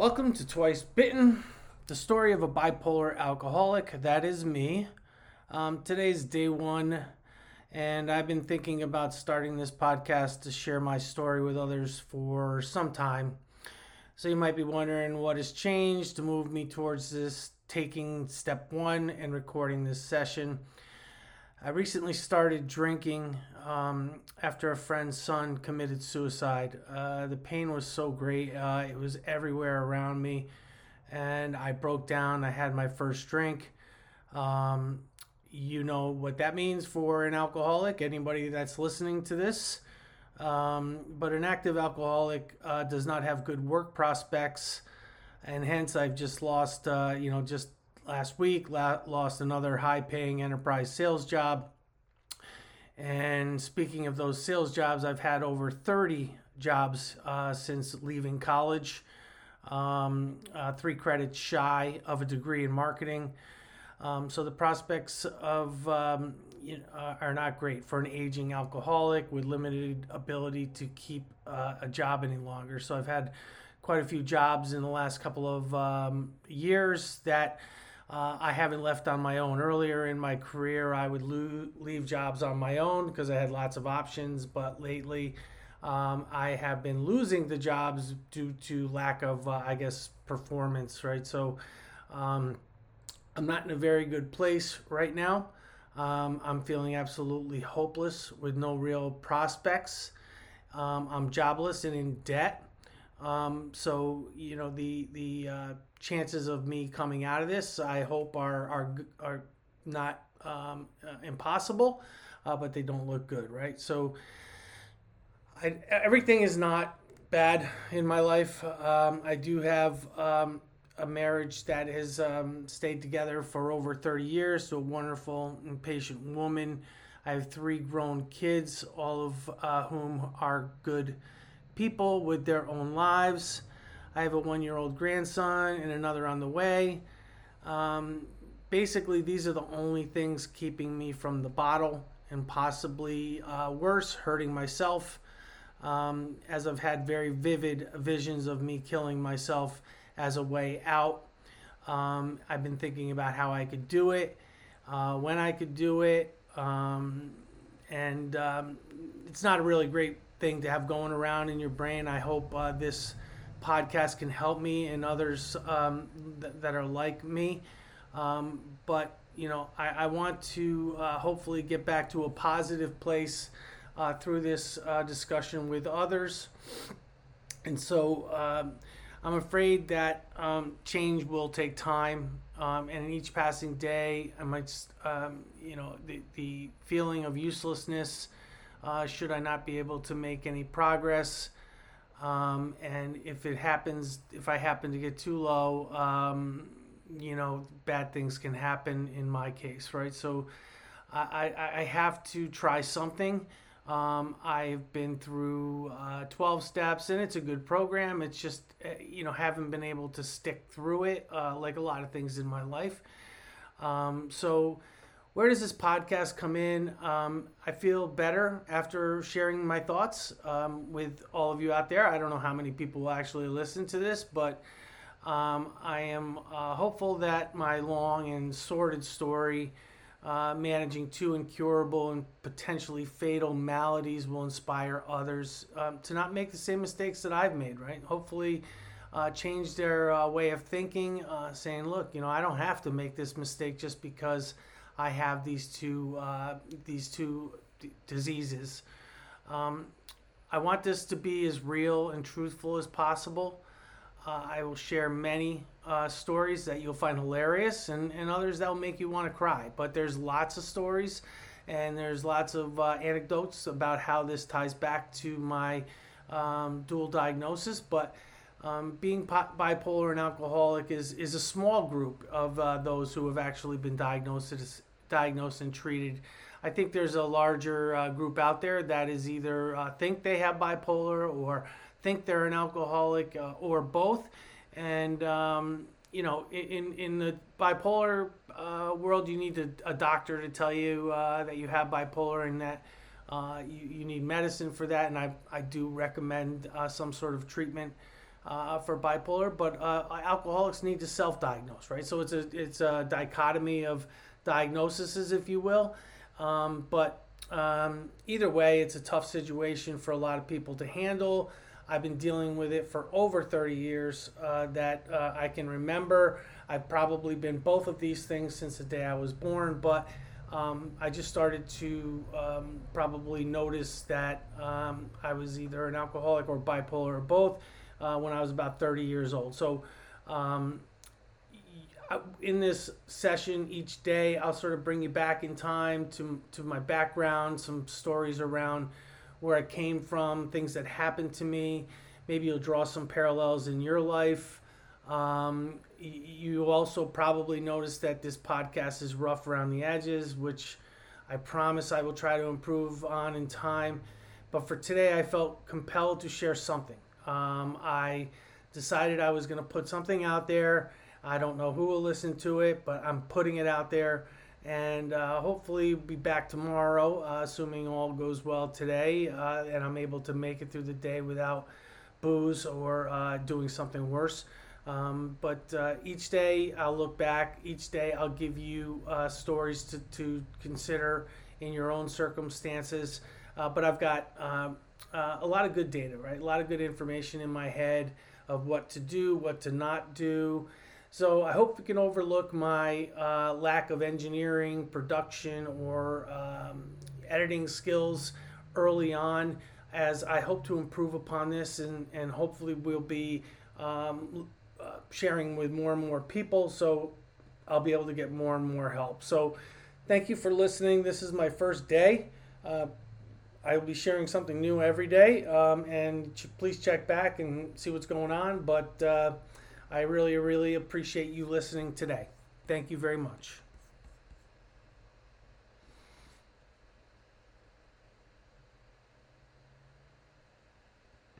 Welcome to Twice Bitten, the story of a bipolar alcoholic. That is me. Um, today's day one, and I've been thinking about starting this podcast to share my story with others for some time. So you might be wondering what has changed to move me towards this taking step one and recording this session. I recently started drinking um, after a friend's son committed suicide. Uh, the pain was so great, uh, it was everywhere around me, and I broke down. I had my first drink. Um, you know what that means for an alcoholic, anybody that's listening to this. Um, but an active alcoholic uh, does not have good work prospects, and hence I've just lost, uh, you know, just last week lost another high paying enterprise sales job. And speaking of those sales jobs, I've had over 30 jobs uh, since leaving college, um, uh, three credits shy of a degree in marketing. Um, so the prospects of um, you know, uh, are not great for an aging alcoholic with limited ability to keep uh, a job any longer. So I've had quite a few jobs in the last couple of um, years that uh, I haven't left on my own. Earlier in my career, I would lo- leave jobs on my own because I had lots of options. But lately, um, I have been losing the jobs due to lack of, uh, I guess, performance. Right. So um, I'm not in a very good place right now. Um, I'm feeling absolutely hopeless with no real prospects. Um, I'm jobless and in debt. Um, so you know the the uh, chances of me coming out of this, I hope are are are not um, uh, impossible, uh, but they don't look good, right? So I, everything is not bad in my life. Um, I do have um, a marriage that has um, stayed together for over 30 years to a wonderful and patient woman. I have three grown kids, all of uh, whom are good people with their own lives. I have a one year old grandson and another on the way. Um, basically, these are the only things keeping me from the bottle and possibly uh, worse, hurting myself. Um, as I've had very vivid visions of me killing myself as a way out. Um, I've been thinking about how I could do it, uh, when I could do it, um, and um, it's not a really great thing to have going around in your brain. I hope uh, this podcast can help me and others um, th- that are like me. Um, but you know, I, I want to uh, hopefully get back to a positive place uh, through this uh, discussion with others. And so um, I'm afraid that um, change will take time. Um, and in each passing day, I might, you know, the, the feeling of uselessness uh, should I not be able to make any progress. Um, and if it happens, if I happen to get too low, um, you know, bad things can happen in my case, right? So I, I, have to try something. Um, I've been through uh, 12 steps and it's a good program. It's just, uh, you know, haven't been able to stick through it uh, like a lot of things in my life. Um, so, where does this podcast come in? Um, I feel better after sharing my thoughts um, with all of you out there. I don't know how many people will actually listen to this, but um, I am uh, hopeful that my long and sordid story, uh, managing two incurable and potentially fatal maladies, will inspire others um, to not make the same mistakes that I've made, right? Hopefully, uh, change their uh, way of thinking, uh, saying, look, you know, I don't have to make this mistake just because. I have these two uh, these two d- diseases. Um, I want this to be as real and truthful as possible. Uh, I will share many uh, stories that you'll find hilarious and, and others that will make you want to cry. But there's lots of stories and there's lots of uh, anecdotes about how this ties back to my um, dual diagnosis. But um, being bipolar and alcoholic is, is a small group of uh, those who have actually been diagnosed diagnosed and treated. I think there's a larger uh, group out there that is either uh, think they have bipolar or think they're an alcoholic uh, or both. And, um, you know, in, in the bipolar uh, world, you need to, a doctor to tell you uh, that you have bipolar and that uh, you, you need medicine for that. And I, I do recommend some sort of treatment for bipolar, but alcoholics need to self-diagnose, right? So it's a it's a dichotomy of diagnoses, if you will. Um, but um, either way, it's a tough situation for a lot of people to handle. I've been dealing with it for over 30 years uh, that uh, I can remember. I've probably been both of these things since the day I was born, but um, I just started to um, probably notice that um, I was either an alcoholic or bipolar or both uh, when I was about 30 years old. So, um, in this session each day, I'll sort of bring you back in time to, to my background, some stories around where I came from, things that happened to me. Maybe you'll draw some parallels in your life. Um, you also probably notice that this podcast is rough around the edges, which I promise I will try to improve on in time. But for today, I felt compelled to share something. Um, I decided I was going to put something out there. I don't know who will listen to it, but I'm putting it out there. And uh, hopefully, be back tomorrow, uh, assuming all goes well today, uh, and I'm able to make it through the day without booze or uh, doing something worse. Um, but uh, each day I'll look back. Each day I'll give you uh, stories to, to consider in your own circumstances. but I've got um, a lot of good data, right? A lot of good information in my head of what to do, what to not do. So I hope you can overlook my uh, lack of engineering, production, or um, editing skills early on, as I hope to improve upon this, and, and hopefully we'll be um, uh, sharing with more and more people. So I'll be able to get more and more help. So thank you for listening. This is my first day. Uh, I will be sharing something new every day, um, and ch- please check back and see what's going on. But uh, I really, really appreciate you listening today. Thank you very much.